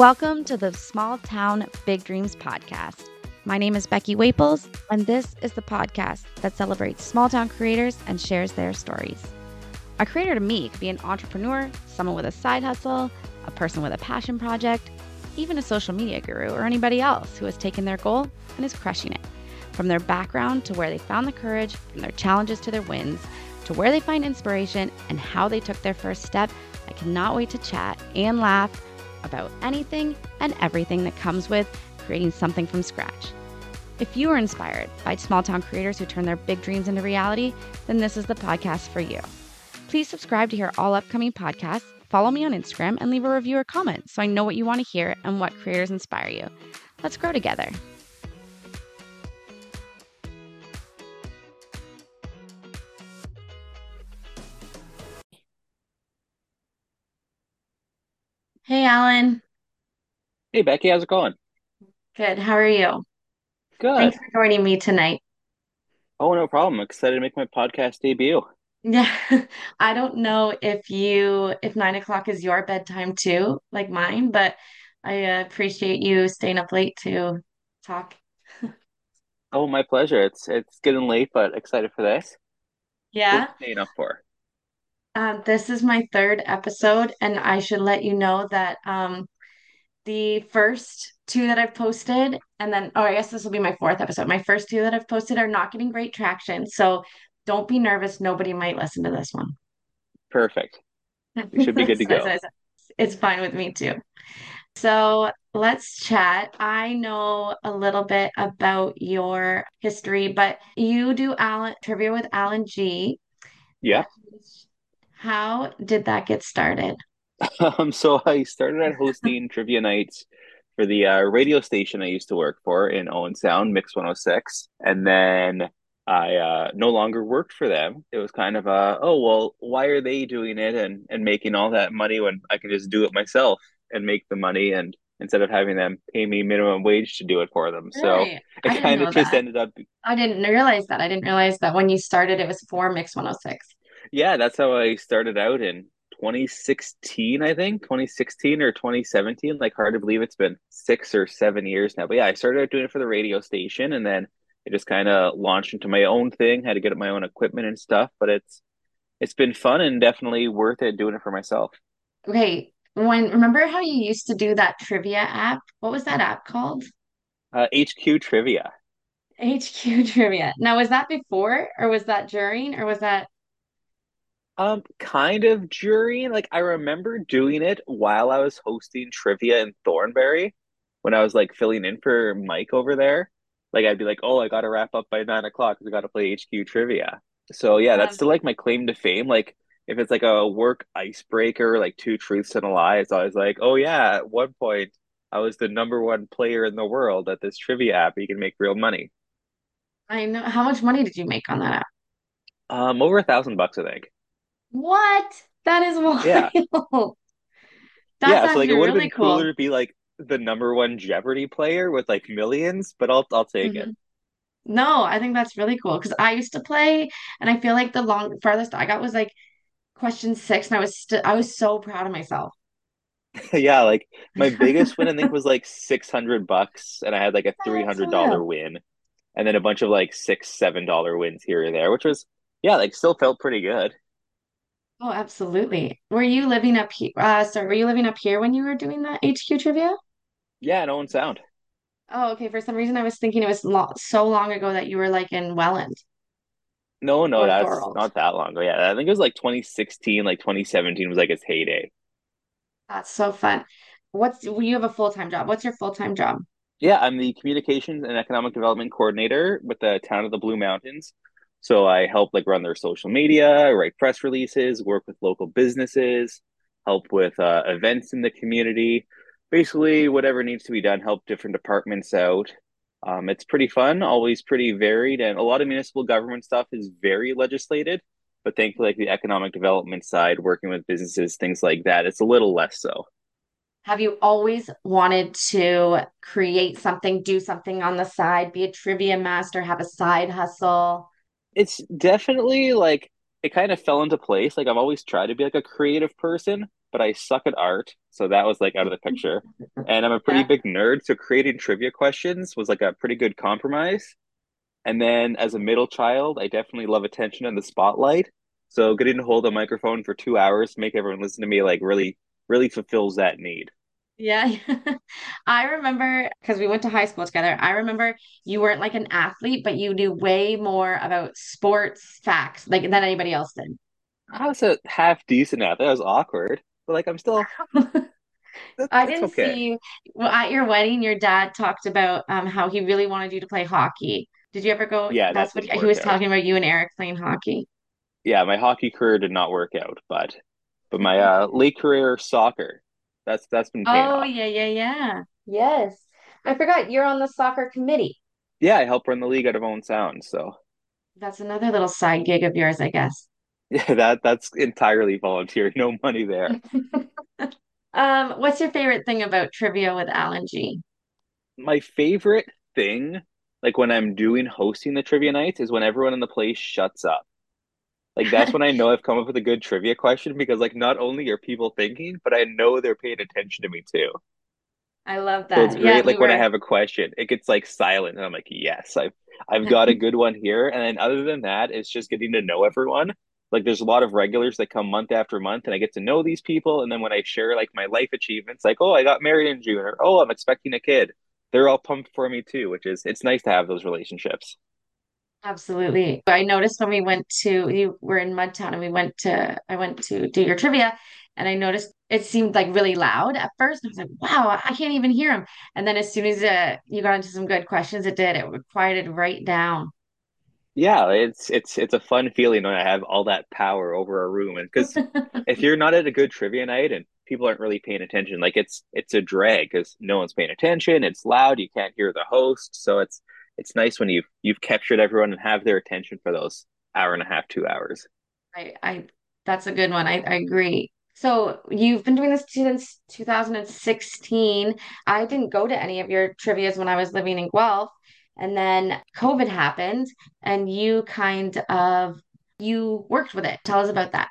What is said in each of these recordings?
Welcome to the Small Town Big Dreams podcast. My name is Becky Waples, and this is the podcast that celebrates small town creators and shares their stories. A creator to me could be an entrepreneur, someone with a side hustle, a person with a passion project, even a social media guru, or anybody else who has taken their goal and is crushing it. From their background to where they found the courage, from their challenges to their wins, to where they find inspiration and how they took their first step, I cannot wait to chat and laugh about anything and everything that comes with creating something from scratch. If you are inspired by small town creators who turn their big dreams into reality, then this is the podcast for you. Please subscribe to hear all upcoming podcasts, follow me on Instagram, and leave a review or comment so I know what you want to hear and what creators inspire you. Let's grow together. Allan. Hey Becky, how's it going? Good. How are you? Good. Thanks for joining me tonight. Oh, no problem. I'm excited to make my podcast debut. Yeah, I don't know if you if nine o'clock is your bedtime too, like mine, but I uh, appreciate you staying up late to talk. Oh, my pleasure. It's it's getting late, but excited for this. Yeah. staying up for? Um, this is my third episode, and I should let you know that um the first two that I've posted, and then oh, I guess this will be my fourth episode. My first two that I've posted are not getting great traction, so don't be nervous. Nobody might listen to this one. Perfect. We should be good to go. it's fine with me too. So let's chat. I know a little bit about your history, but you do Allan trivia with Allan G. Yeah. How did that get started? Um, so I started out hosting trivia nights for the uh, radio station I used to work for in Owen Sound, Mix 106. And then I uh, no longer worked for them. It was kind of a, oh, well, why are they doing it and, and making all that money when I can just do it myself and make the money and instead of having them pay me minimum wage to do it for them. So Really? It kind of just ended up I didn't realize that. I didn't realize that when you started, it was for Mix 106. Yeah, that's how I started out in 2016, I think, 2016 or 2017. Like, hard to believe it's been six or seven years now. But yeah, I started out doing it for the radio station and then it just kind of launched into my own thing, had to get my own equipment and stuff. But it's it's been fun and definitely worth it doing it for myself. Okay, when remember how you used to do that trivia app? What was that app called? Uh, HQ Trivia. HQ Trivia. Now, was that before or was that during or was that Um, kind of jury. Like I remember doing it while I was hosting trivia in Thornbury when I was like filling in for Mike over there. Like I'd be like, oh, I gotta wrap up by nine o'clock because I gotta play HQ trivia. So yeah, that's still like my claim to fame. Like if it's like a work icebreaker, like two truths and a lie, it's always like, oh yeah, at one point I was the number one player in the world at this trivia app. You can make real money. I know how much money did you make on that app? Um, over a thousand bucks, I think. What? That is Yeah. wild. That's Yeah, so like it would have really been cooler cool. to be like the number one Jeopardy player with like millions, but I'll I'll take it. Mhm. No, I think that's really cool because I used to play and I feel like the long farthest I got was like question six and I was still I was so proud of myself. Yeah, like my biggest win I think was like 600 bucks and I had like a $300 win and then a bunch of like 6 $7 wins here or there, which was yeah, like still felt pretty good. Oh, absolutely. Were you living up here? Uh, sorry, were you living up here when you were doing that HQ trivia? Yeah, in Owen Sound. Oh, okay. For some reason, I was thinking it was lo so long ago that you were like in Welland No, no, that's Thorold. not that long ago. Yeah, I think it was like 2016, like 2017 was like its heyday. That's so fun. What's you have a full-time job. What's your full-time job? Yeah, I'm the communications and economic development coordinator with the town of the Blue Mountains. So I help like run their social media, write press releases, work with local businesses, help with uh, events in the community, basically whatever needs to be done, help different departments out. Um, it's pretty fun, always pretty varied, and a lot of municipal government stuff is very legislated. But thankfully, like the economic development side, working with businesses, things like that, it's a little less so. Have you always wanted to create something, do something on the side, be a trivia master, have a side hustle? It's definitely like it kind of fell into place. Like I've always tried to be like a creative person, but I suck at art, so that was like out of the picture. And I'm a pretty Yeah. big nerd, so creating trivia questions was like a pretty good compromise. And then as a middle child, I definitely love attention and the spotlight. So getting to hold a microphone for two hours, to make everyone listen to me, like really, really fulfills that need. Yeah. I remember because we went to high school together. I remember you weren't like an athlete, but you knew way more about sports facts like than anybody else did. I was a half decent athlete. that. was awkward, but like I'm still I didn't okay. see well, at your wedding, your dad talked about um how he really wanted you to play hockey. Did you ever go? Yeah, that That's what he, he was out. talking about you and Eric playing hockey. Yeah, my hockey career did not work out, but but my uh, late career soccer, that's that's been paying Oh, off. yeah, yeah, yeah. Yes. I forgot you're on the soccer committee. Yeah, I help run the league out of Owen Sound, so That's another little side gig of yours, I guess. yeah, that that's entirely volunteer, no money there. Um, what's your favorite thing about trivia with Allan G? My favorite thing, like when I'm doing hosting the trivia nights, is when everyone in the place shuts up. Like that's when I know I've come up with a good trivia question because like not only are people thinking, but I know they're paying attention to me too. I love So it's that. Yeah, great. we Like when I have a question, it gets like silent, and I'm like, yes, I've I've got a good one here. And then other than that, it's just getting to know everyone. Like there's a lot of regulars that come month after month, and I get to know these people. And then when I share like my life achievements, like oh, I got married in June, or oh, I'm expecting a kid, they're all pumped for me too, which is it's nice to have those relationships. Absolutely. I noticed when we went to, you were in Mudtown and we went to, I went to do your trivia and I noticed it seemed like really loud at first. I was like, wow, I can't even hear him. And then as soon as uh, you got into some good questions, it did. It quieted right down. Yeah, it's it's it's a fun feeling when I have all that power over a room, and because if you're not at a good trivia night and people aren't really paying attention, like it's it's a drag because no one's paying attention. It's loud. You can't hear the host, so it's it's nice when you've you've captured everyone and have their attention for those hour and a half, two hours. I, I, that's a good one. I, I agree. So you've been doing this since 2016. I didn't go to any of your trivias when I was living in Guelph, and then COVID happened, and you kind of you worked with it. Tell us about that.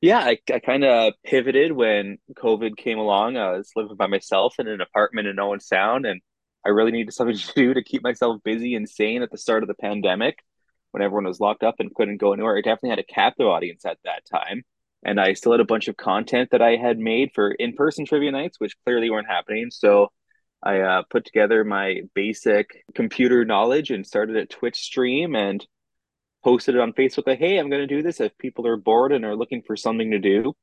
Yeah, I, I kind of pivoted when COVID came along. I was living by myself in an apartment in Owen Sound, and I really needed something to do to keep myself busy and sane at the start of the pandemic when everyone was locked up and couldn't go anywhere. I definitely had a captive audience at that time. And I still had a bunch of content that I had made for in person trivia nights, which clearly weren't happening. So I uh, put together my basic computer knowledge and started a Twitch stream and posted it on Facebook like, hey, I'm going to do this if people are bored and are looking for something to do.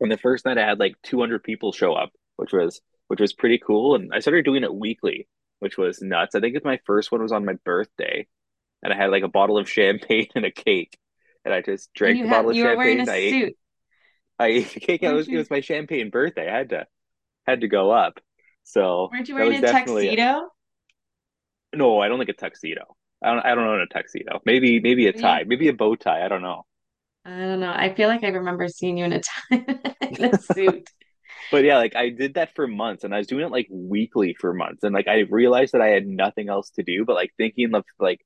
And the first night I had like 200 people show up, which was which was pretty cool. And I started doing it weekly, which was nuts. I think my first one was on my birthday, and I had like a bottle of champagne and a cake, and I just drank you the had bottle of you were wearing a champagne. I ate suit, I ate the cake. It was it was my champagne birthday. I had to had to go up. So Weren't you wearing a tuxedo? no. I don't think a tuxedo. I don't. I don't own a tuxedo. Maybe maybe a You, tie. Maybe a bow tie. I don't know. I don't know. I feel like I remember seeing you in a tie in a suit. But yeah, like I did that for months and I was doing it like weekly for months. And like I realized that I had nothing else to do, but like thinking of like,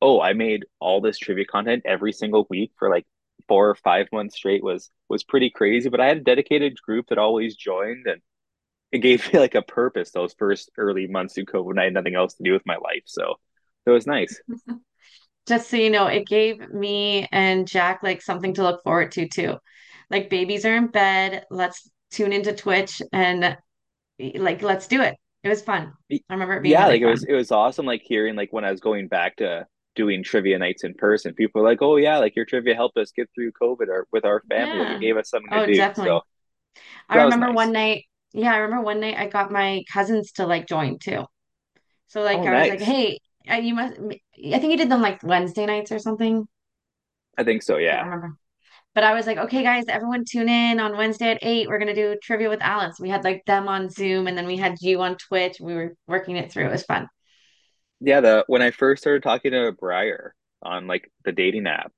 oh, I made all this trivia content every single week for like four or five months straight was was pretty crazy. But I had a dedicated group that always joined and it gave me like a purpose those first early months through COVID. I had nothing else to do with my life. So it was nice. Just so you know, it gave me and Jack like something to look forward to too. Like babies are in bed, let's tune into Twitch and like let's do it. It was fun. I remember it being Yeah, really like it was it was awesome like hearing like when I was going back to doing trivia nights in person, people were like, "Oh yeah, like your trivia helped us get through COVID or with our family. Like it gave us something to Oh, do." definitely. So I remember one night, yeah, I remember one night I got my cousins to like join too. So like Oh, I was like, hey, uh, you must I think you did them like Wednesday nights or something. I think so, yeah. remember. But I was like, okay, guys, everyone tune in on Wednesday at eight. We're gonna do trivia with Alice. We had like them on Zoom and then we had you on Twitch. We were working it through. It was fun. Yeah, the when I first started talking to Briar on like the dating app,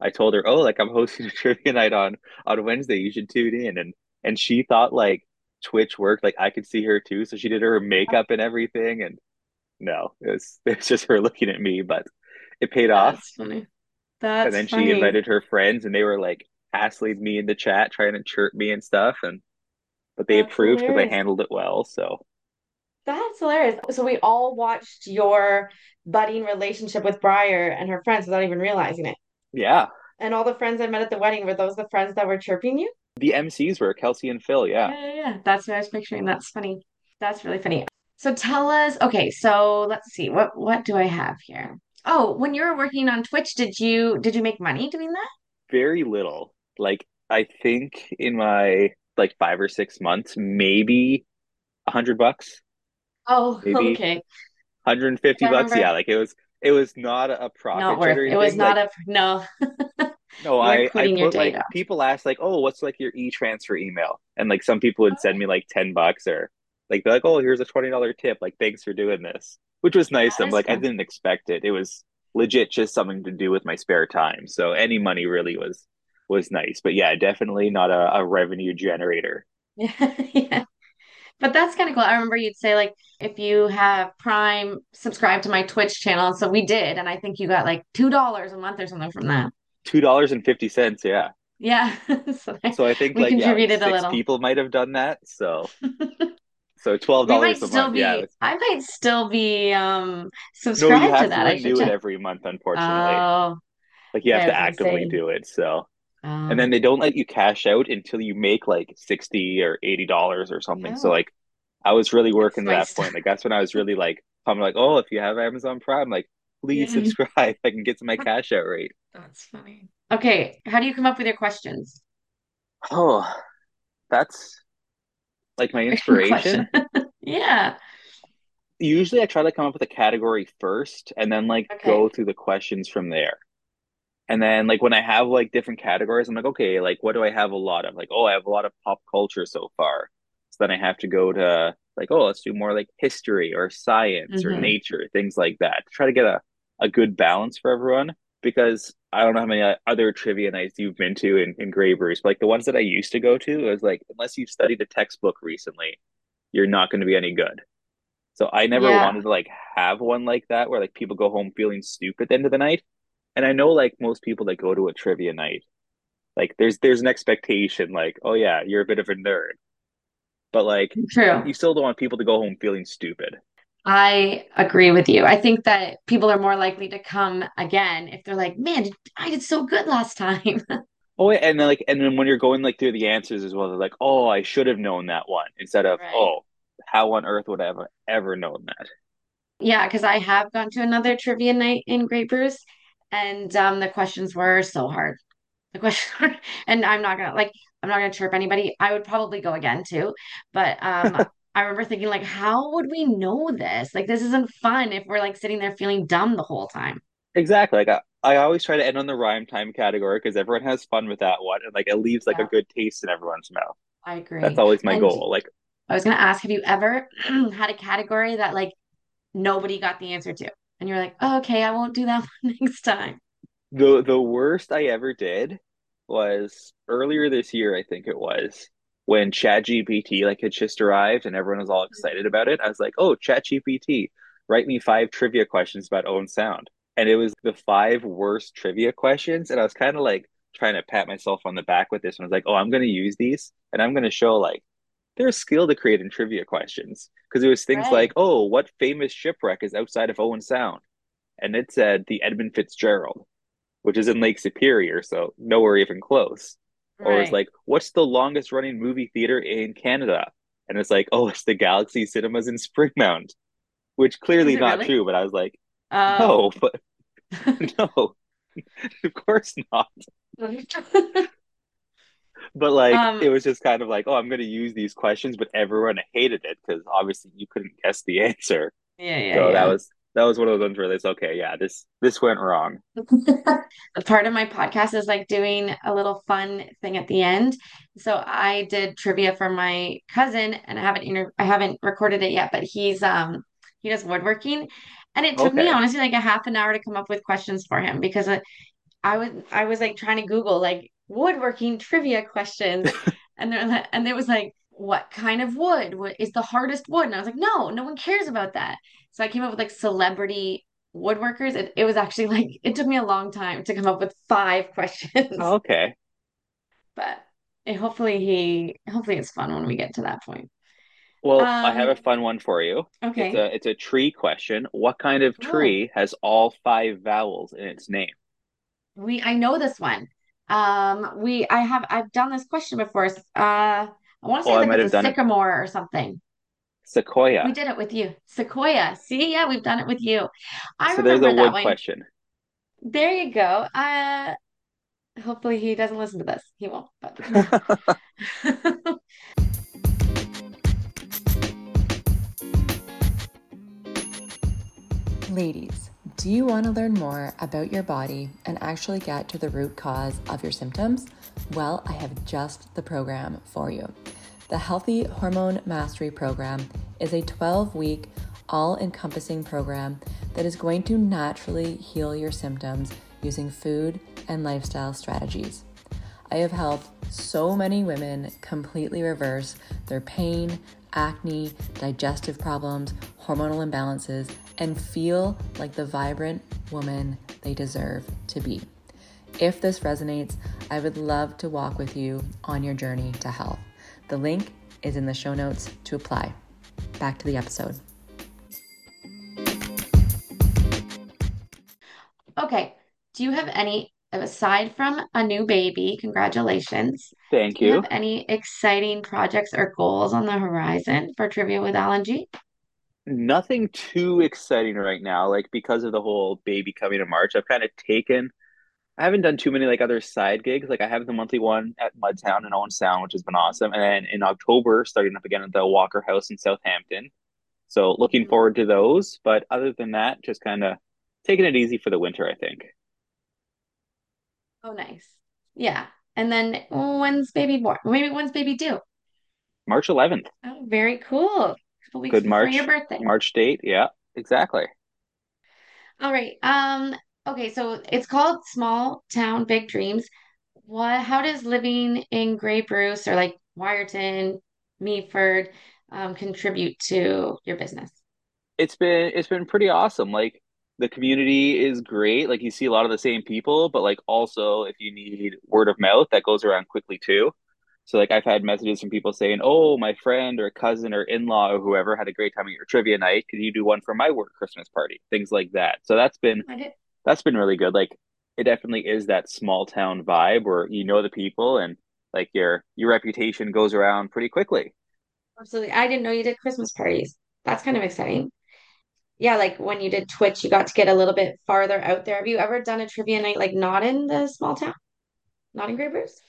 I told her, "Oh, like I'm hosting a trivia night on on Wednesday. You should tune in." And and she thought like Twitch worked, like I could see her too, so she did her makeup and everything. And no, it was it's just her looking at me, but it paid off. That's funny. That's and then she invited her friends, and they were like hassled me in the chat, trying to chirp me and stuff, and but they That's approved because I handled it well. So That's hilarious. So we all watched your budding relationship with Briar and her friends without even realizing it. yeah, And all the friends I met at the wedding, were those the friends that were chirping you? the MCs were Kelsey and Phil. Yeah, Yeah, yeah, yeah. That's what I was picturing. That's funny. That's really funny. So tell us, okay, so let's see. What what do I have here? Oh, when you were working on Twitch, did you did you make money doing that? very little. Like I think in my like five or six months, maybe a hundred bucks, Oh, maybe okay. 150 I bucks. Yeah, like it was it was not a profit. not worth it was not Like a no. no, I I put like job. people ask like, "Oh, what's like your e-transfer email?" And like some people would send oh. me like 10 bucks or like they're like, "Oh, here's a $20 tip. Like thanks for doing this." Which was nice. I'm like I didn't expect it. It was legit just something to do with my spare time. So any money really was was nice. But yeah, definitely not a, a revenue generator. Yeah, yeah. But that's kind of cool. I remember you'd say like if you have Prime, subscribe to my Twitch channel. So we did, and I think you got like two dollars a month or something from that. $2.50, yeah. Yeah. So So I think like yeah, like contributed a six people might have done that. So so twelve We dollars a still month. Yeah. I might still be um No, you subscribed to have to that. I do it every month, unfortunately. Oh, Like you have to actively say. do it. So and then Oh, they don't let you cash out until you make like 60 or 80 dollars or something. So like I was really working to that point. Like that's when I was really like I'm like, oh, if you have Amazon Prime, like please Yeah. subscribe. I can get to my cash out rate. That's funny. Okay. How do you come up with your questions? Oh, that's like my inspiration. Yeah. Usually I try to come up with a category first and then like Okay. go through the questions from there. And then like when I have like different categories, I'm like, okay, like what do I have a lot of? Like, oh, I have a lot of pop culture so far. So then I have to go to like, oh, let's do more like history or science or hmm nature, things like that. To try to get a, a good balance for everyone. Because I don't know how many other trivia nights you've been to in, in Grey but like the ones that I used to go to, it was like, unless you've studied a textbook recently, you're not going to be any good. So I never Yeah. wanted to like have one like that where like people go home feeling stupid at the end of the night. And I know like most people that go to a trivia night, like there's there's an expectation like, oh yeah, you're a bit of a nerd. But like True. you still don't want people to go home feeling stupid. I agree with you. I think that people are more likely to come again if they're like, man, I did so good last time. Oh, and then like and then when you're going like through the answers as well, they're like, oh, I should have known that one instead of, Right. oh, how on earth would I have ever known that? Yeah, because I have gone to another trivia night in Grey Bruce, and um, the questions were so hard. The questions were, and I'm not gonna like, I'm not gonna chirp anybody. I would probably go again too, but um, I remember thinking like, how would we know this? Like, this isn't fun if we're like sitting there feeling dumb the whole time. Exactly. Like I, I always try to end on the rhyme time category because everyone has fun with that one and like it leaves like a good taste in everyone's mouth. I agree. That's always my And goal. Like I was gonna ask, have you ever had a category that like nobody got the answer to? And you're like, oh, okay, I won't do that next time. the the worst I ever did was earlier this year, I think it was, when ChatGPT like had just arrived and everyone was all mm-hmm. excited about it. I was like, "Oh, ChatGPT, write me five trivia questions about Owen Sound." And it was the five worst trivia questions, and I was kind of like trying to pat myself on the back with this one. I was like, "Oh, I'm going to use these, and I'm going to show like there's skill to creating trivia questions." Because it was things like, "Oh, what famous shipwreck is outside of Owen Sound?" And it said the Edmund Fitzgerald which is in Lake Superior, so nowhere even close. Or it's like, what's the longest running movie theater in Canada? And it's like, oh, it's the Galaxy Cinemas in Springmount, which clearly not really? true. But I was like, Oh. no, but no, of course not. But like, Um, it was just kind of like, oh, I'm going to use these questions, but everyone hated it because obviously you couldn't guess the answer. yeah, yeah, So that yeah. was that was one of those ones where it's okay, yeah, this this went wrong. Part of my podcast is like doing a little fun thing at the end. So I did trivia for my cousin and I haven't inter I haven't recorded it yet, but he's um he does woodworking. And it took me honestly like a half an hour to come up with questions for him because I, I was I was like trying to Google like woodworking trivia questions and there like, and it was like what kind of wood what is the hardest wood? And I was like, no, no one cares about that. So I came up with like celebrity woodworkers. It, it was actually like it took me a long time to come up with five questions. Okay. but and hopefully he hopefully it's fun when we get to that point. Well, I have Um, a fun one for you. It's okay, a it's a tree question. What kind of cool. tree has all five vowels in its name? We I know this one. Um, we I have I've done this question before. Uh, I want to Oh, say I like it's a done it. sycamore or something. We did it with you. Sequoia. See, yeah, we've done it with you. I So there's a remember that one. question. There you go. Uh, hopefully he doesn't listen to this. He won't, but Ladies, do you want to learn more about your body and actually get to the root cause of your symptoms? Well, I have just the program for you. The Healthy Hormone Mastery Program is a 12 week, all encompassing program that is going to naturally heal your symptoms using food and lifestyle strategies. I have helped so many women completely reverse their pain, acne, digestive problems, hormonal imbalances, and feel like the vibrant woman they deserve to be. If this resonates, I would love to walk with you on your journey to health. The link is in the show notes to apply. Back to the episode. okay. Do you have any, aside from a new baby, congratulations, Thank do you you. have any exciting projects or goals on the horizon for Trivia with Allan G? Nothing too exciting right now, like because of the whole baby coming in March. I've kind of taken I haven't done too many like other side gigs. Like I have the monthly one at Mudtown in Owen Sound, which has been awesome. And then in October, starting up again at the Walker House in Southampton. So looking Mhm. forward to those. But other than that, just kind of taking it easy for the winter, I think. Oh, nice. Yeah. And then when's baby born? Maybe when's baby due? March 11th. Oh, very cool. A couple weeks Good before your birthday. March date. Yeah, exactly. All right. Um, okay, so it's called Small Town Big Dreams. What, how does living in Grey Bruce or like Wiarton, Meaford, um, contribute to your business? It's been it's been pretty awesome. Like the community is great. Like you see a lot of the same people, but like also if you need word of mouth, that goes around quickly too. So like I've had messages from people saying, "Oh, my friend or cousin or in-law or whoever had a great time at your trivia night. Could you do one for my work Christmas party?" Things like that. So that's been. That's been really good. Like it definitely is that small town vibe where you know the people and like your your reputation goes around pretty quickly. Absolutely. I didn't know you did Christmas parties. That's kind of exciting. Yeah, like when you did Twitch, you got to get a little bit farther out there. Have you ever done a trivia night like not in the small town? Not in Grey Bruce?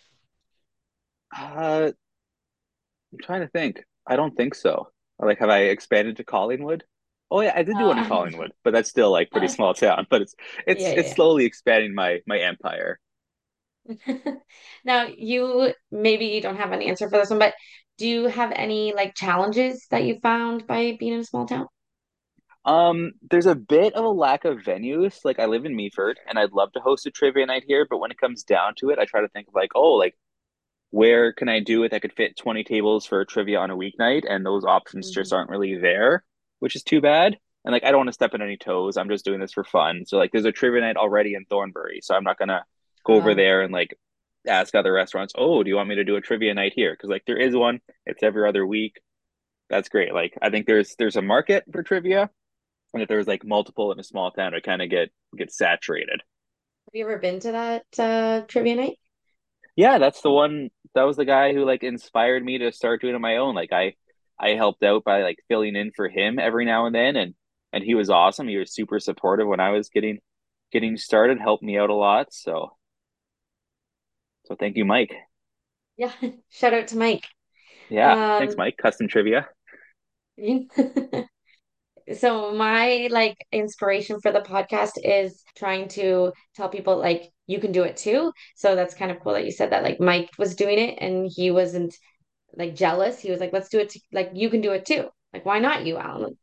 Uh, I'm trying to think. I don't think so. Like, have I expanded to Collingwood? Oh yeah, I did do one in Uh, Collingwood, but that's still like pretty uh, small town. But it's it's yeah, it's yeah, slowly expanding my my empire. Now, you maybe you don't have an answer for this one, but do you have any like challenges that you found by being in a small town? Um, there's a bit of a lack of venues. Like I live in Meaford, and I'd love to host a trivia night here, but when it comes down to it, I try to think of like, oh, like where can I do it that could fit 20 tables for a trivia on a weeknight? And those options just Mhm. aren't really there, which is too bad. And like, I don't want to step on any toes. I'm just doing this for fun. So like, there's a trivia night already in Thornbury. So I'm not gonna go over Uh, there and like ask other restaurants, oh, do you want me to do a trivia night here? Because like there is one. It's every other week. That's great. Like I think there's there's a market for trivia. And if there's like multiple in a small town, it kind of get get saturated. have you ever been to that uh, trivia night? Yeah, that's the one. That was the guy who like inspired me to start doing it on my own. Like I, I helped out by like filling in for him every now and then, and and he was awesome. He was super supportive when I was getting getting started, helped me out a lot. So so thank you, Mike. Yeah, shout out to Mike. Yeah, thanks, Um, Mike. Custom trivia. so my like inspiration for the podcast is trying to tell people like you can do it too. So that's kind of cool that you said that like Mike was doing it and he wasn't like jealous. He was like, let's do it. like you can do it too. Like why not you, Allan?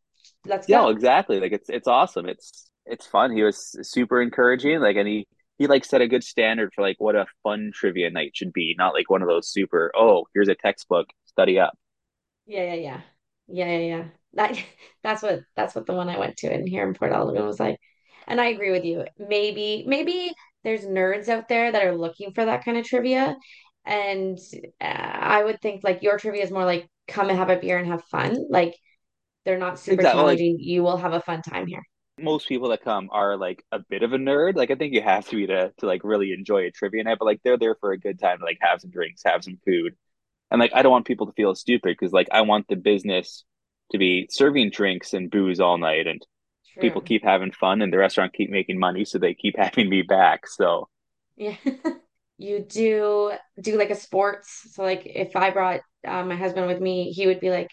Let's Yeah, go. exactly. Like it's it's awesome. It's it's fun. He was super encouraging. Like and he he like set a good standard for like what a fun trivia night should be. Not like one of those super, oh, here's a textbook, study up. Yeah, yeah, yeah. Yeah, yeah, yeah. That that's what that's what the one I went to in here in Port Elgin was like. And I agree with you. Maybe maybe there's nerds out there that are looking for that kind of trivia And uh, I would think like your trivia is more like come and have a beer and have fun. Like they're not super Exactly. Challenging. You will have a fun time here. most people that come are like a bit of a nerd. Like I think you have to be to to like really enjoy a trivia night, but like they're there for a good time to like have some drinks, have some food. And like I don't want people to feel stupid because like I want the business to be serving drinks and booze all night and people keep having fun and the restaurant keep making money so they keep having me back. So Yeah. You do do like a sports. So like if I brought uh, my husband with me, he would be like,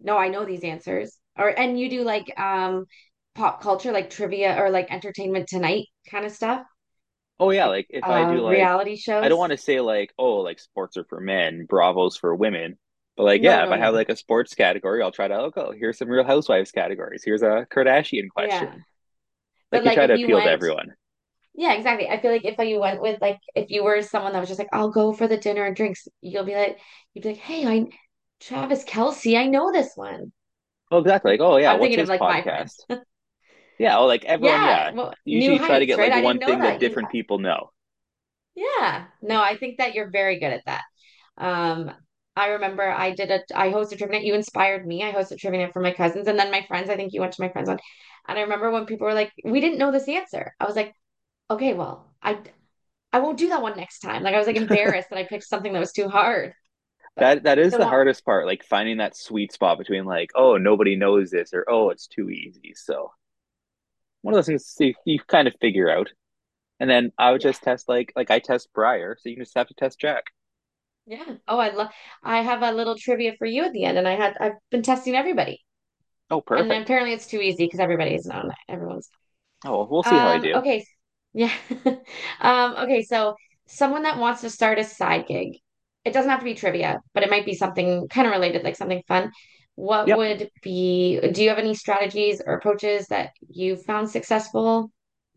"No, I know these answers." Or and you do like um pop culture, like trivia or like entertainment tonight kind of stuff, oh yeah, like if I uh do like reality shows. I don't want to say like, oh, like sports are for men, Bravos for women. But like, No, yeah, if no, I have like a sports category, I'll try to, oh, go, here's some Real Housewives categories. Here's a Kardashian question. Yeah. But Like you like try to appeal to everyone. Yeah, exactly. I feel like if you went with like if you were someone that was just like, I'll go for the dinner and drinks, you'll be like, you'd be like, hey, I Travis Kelce, I know this one. Oh, exactly. Like, oh yeah, I'm what's thinking of his like my podcast? Yeah, oh, like everyone, Yeah, yeah. well, Usually try to get right? like one thing that that different people know. Yeah, no, I think that you're very good at that. Um, I remember I did a I hosted a trivia night. You inspired me. I hosted a trivia night for my cousins, and then my friends. I think you went to my friends one, and I remember when people were like, "We didn't know this answer." I was like, "Okay, well, I I won't do that one next time." Like I was like embarrassed that I picked something that was too hard. But That that is the the hardest part, like finding that sweet spot between like, oh, nobody knows this or oh, it's too easy. So one of those things you, you kind of figure out. And then I would yeah, just test like like I test Briar, so you just have to test Jack. yeah. Oh, I love. I have a little trivia for you at the end, and I had I've been testing everybody, Oh, perfect. and apparently it's too easy because everybody's that. Everyone's. Oh, well, see how I Um. do. Okay. Yeah. Um. Okay. So someone that wants to start a side gig, it doesn't have to be trivia, but it might be something kind of related, like something fun. What Yep. would be? Do you have any strategies or approaches that you found successful?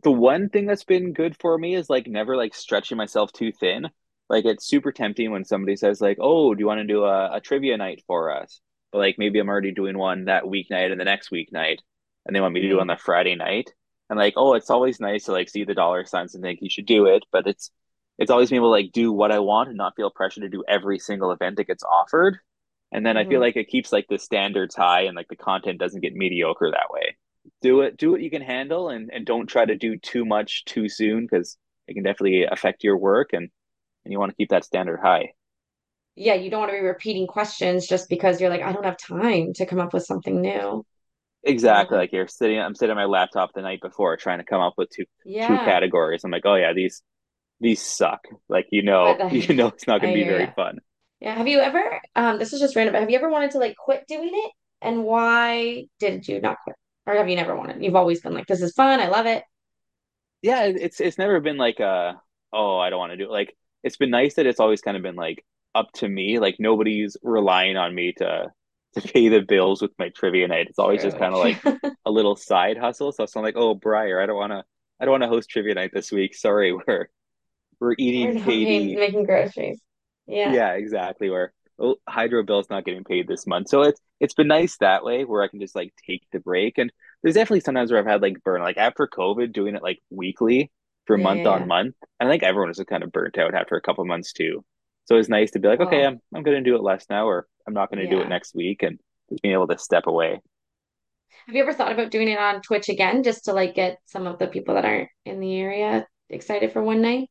The one thing that's been good for me is like never like stretching myself too thin. Like it's super tempting when somebody says like, "Oh, do you want to do a, a trivia night for us?" But like maybe I'm already doing one that weeknight and the next weeknight, and they want me to do it on the Friday night. And like, oh, it's always nice to like see the dollar signs and think you should do it, but it's it's always being able to like do what I want and not feel pressure to do every single event that gets offered. And then I feel hmm like it keeps like the standards high and like the content doesn't get mediocre that way do it do what you can handle and and don't try to do too much too soon because it can definitely affect your work and and you want to keep that standard high Yeah, you don't want to be repeating questions just because you're like, I don't have time to come up with something new. Exactly like you're sitting i'm sitting on my laptop the night before trying to come up with two two categories i'm like oh yeah these these suck like you know I, you know it's not going to be very fun Yeah. Have you ever, um, this is just random, but have you ever wanted to like quit doing it? And why did you not quit? Or have you never wanted? You've always been like, this is fun. I love it. yeah it's it's never been like uh oh i don't want to do it like it's been nice that it's always kind of been like up to me like nobody's relying on me to to pay the bills with my trivia night. It's always just kind of like a little side hustle. So it's not like oh Briar I don't want to I don't want to host trivia night this week. Sorry we're we're We're eating not paying, making groceries. Yeah. yeah exactly. Where oh hydro bill's not getting paid this month. So it's it's been nice that way where I can just like take the break. And there's definitely sometimes where I've had like burn like after COVID doing it like weekly for Yeah, month yeah, on yeah. month. I think everyone was just kind of burnt out after a couple months too. So it's nice to be like okay I'm I'm gonna do it less now or I'm not gonna do it next week and just being able to step away Have you ever thought about doing it on Twitch again, just to like get some of the people that aren't in the area excited for one night?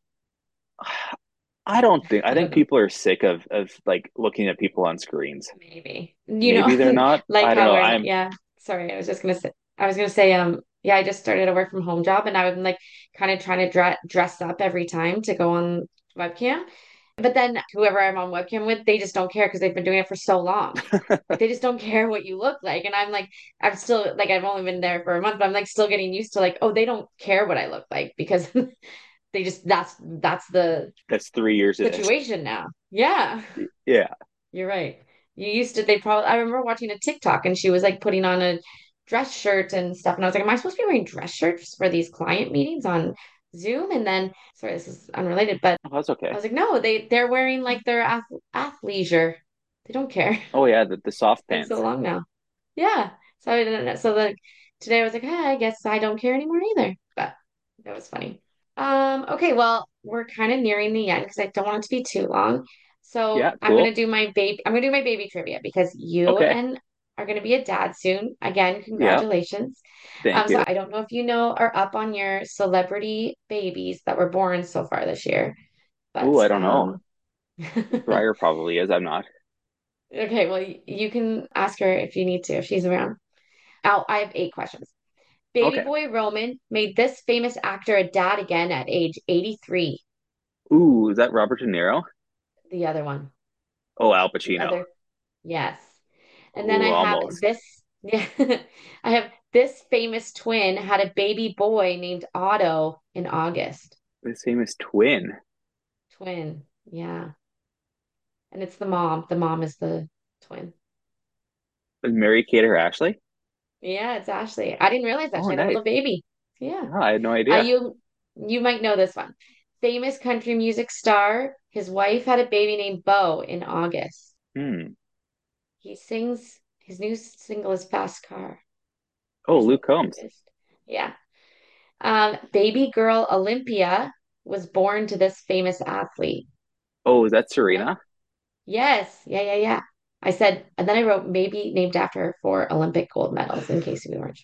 I don't think I think people are sick of of like looking at people on screens. Maybe. You know, Maybe they're not. like I how know. I'm yeah, sorry, I was just gonna say, I was gonna say, um, yeah, I just started a work from home job and I've been like kind of trying to dre dress up every time to go on webcam. But then whoever I'm on webcam with, they just don't care because they've been doing it for so long. They just don't care what you look like. And I'm like, I'm still like, I've only been there for a month, but I'm like still getting used to like, oh, they don't care what I look like because they just that's that's the that's three years situation now. Yeah. Yeah. You're right. You used to, they probably, I remember watching a TikTok and she was like putting on a dress shirt and stuff. And I was like, am I supposed to be wearing dress shirts for these client meetings on Zoom? And then, sorry, this is unrelated, but Oh, that's okay. I was like, no, they, they're wearing like their ath athleisure. They don't care. Oh yeah, the, the soft It's so long now. Yeah. So I didn't, so like today I was like, hey, I guess I don't care anymore either. But that was funny. Um, okay, well, we're kind of nearing the end because I don't want it to be too long. So Yeah, I'm gonna do my baby. I'm gonna do my baby trivia because you Okay. and are gonna be a dad soon. Again, congratulations. thank Um, so. I don't know if you know or up on your celebrity babies that were born so far this year, Ooh, but I don't know. um, Briar probably is. I'm not. okay. Well, you can ask her if you need to if she's around. Oh, I have eight questions. Baby Okay. boy Roman made this famous actor a dad again at age 83. Ooh, is that Robert De Niro? The other one. Oh, Al Pacino. other. Yes. And then I have almost. this. Yeah. I have this famous twin had a baby boy named Otto in August. This famous twin. Twin. Yeah. And it's the mom. The mom is the twin. Is Mary Kate or Ashley? Yeah, it's Ashley. I didn't realize that Oh, she had a little baby. Yeah. Oh, I had no Uh, idea. you you might know this one. Famous country music star. His wife had a baby named Beau in August. Hmm. He sings his new single is Fast Car. Oh, Luke Combs. Yeah. Um, baby girl Olympia was born to this famous athlete. Oh, is that Do you know? Serena? Yes. Yeah, yeah, yeah. I said, and then I wrote maybe named after her for Olympic gold medals in case you weren't.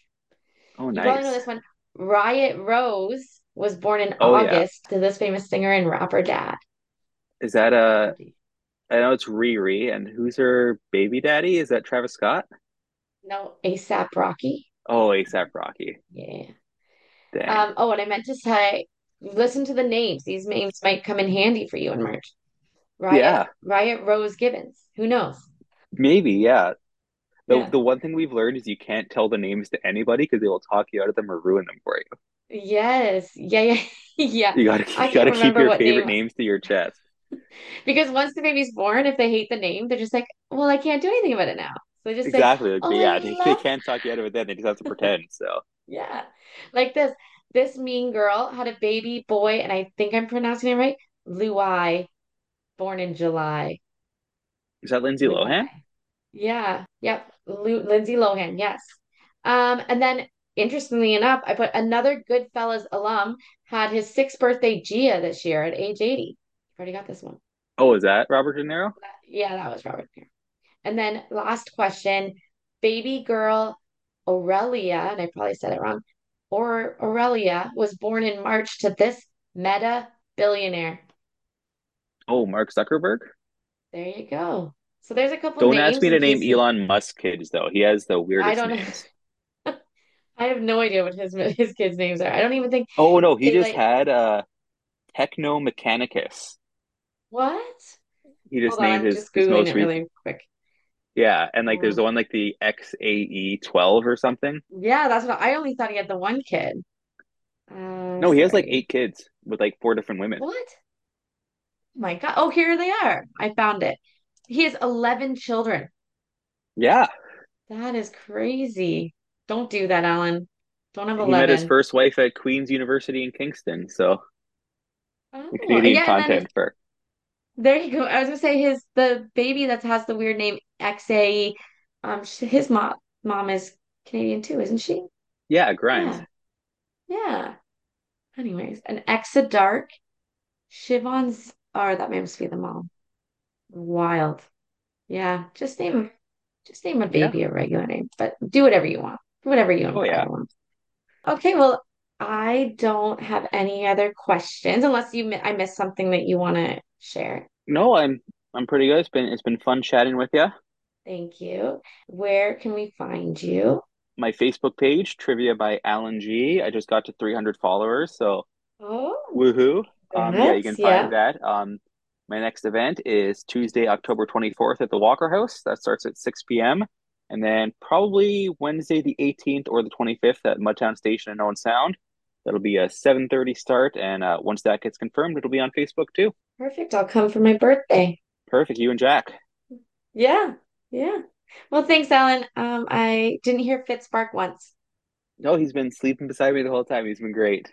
Oh, nice. You probably know this one. Riot Rose was born in Oh, yeah. August to this famous singer and rapper dad. Is that uh I know it's Riri, and who's her baby daddy? Is that Travis Scott? No, ASAP Rocky. Oh, ASAP Rocky. Yeah. Dang. Um, oh, and I meant to say, listen to the names. These names might come in handy for you in March. Riot, Yeah, Riot Rose Gibbons. Who knows? maybe, yeah. The Yeah. the one thing we've learned is you can't tell the names to anybody because they will talk you out of them or ruin them for you. Yes. Yeah, yeah, yeah. You gotta you gotta keep your favorite name names to your chest. Because once the baby's born, if they hate the name, they're just like, well, I can't do anything about it now. So they just Exactly. Like, oh, yeah, they, they can't talk you out of it then. They just have to pretend. So, Yeah. Like this. This mean girl had a baby boy, and I think I'm pronouncing it right. Luai, born in July. is that Lindsay Lohan? Yeah. Yep. Lu Lindsay Lohan. Yes. Um, and then interestingly enough, I put another Goodfellas alum had his sixth birthday Gia this year at age 80. Already got this one. Oh, is that Robert De Niro? Yeah, that was Robert De Niro. And then last question, baby girl Aurelia, and I probably said it wrong, or Aurelia was born in March to this meta billionaire. Oh, Mark Zuckerberg? There you go. So there's a couple Don't ask me to name Elon Musk kids though. He has the weirdest I don't know. names. I have no idea what his his kids' names are. I don't even think Oh no, he just like had uh Techno Mechanicus. What? He just Hold named I'm his just his most really quick. Yeah, and like there's the Um, one like the XAE 12 or something. yeah, that's what I only thought he had the one kid. Uh, No, he has like eight kids with like four different women. What? My God. Oh, here they are. I found it. He has 11 children. Yeah, That is crazy. Don't do that, Allan. Don't have 11. he met his first wife at Queen's University in Kingston. So Oh, Canadian yeah, and then content for there you go. I was gonna say his the baby that has the weird name XA. Um, his mom mom is Canadian too, isn't she? yeah, Grimes. Yeah, yeah. Anyways, an Exa Dark, Siobhan's. Oh, that may must be the mom. Wild. Yeah, just name just name a Yeah. baby a regular name, but do whatever you want. Whatever you and Oh yeah. want. Okay, well, I don't have any other questions unless you I missed something that you want to share. No, I'm I'm pretty good. It's been it's been fun chatting with you. Thank you. Where can we find you? My Facebook page, Trivia by Allan G. I just got to 300 followers, so Oh, woohoo. Um, yeah, you can Yeah. find that. Um, my next event is Tuesday, October 24th at the Walker House. That starts at 6 p.m. And then probably Wednesday the 18th or the 25th at Mudtown Station in Owen Sound. That'll be a 7:30 start, and uh, once that gets confirmed, it'll be on Facebook too. Perfect. I'll come for my birthday. Perfect. You and Jack. Yeah. Yeah. Well, thanks, Allan. Um, I didn't hear Fitz bark once. No, he's been sleeping beside me the whole time. He's been great.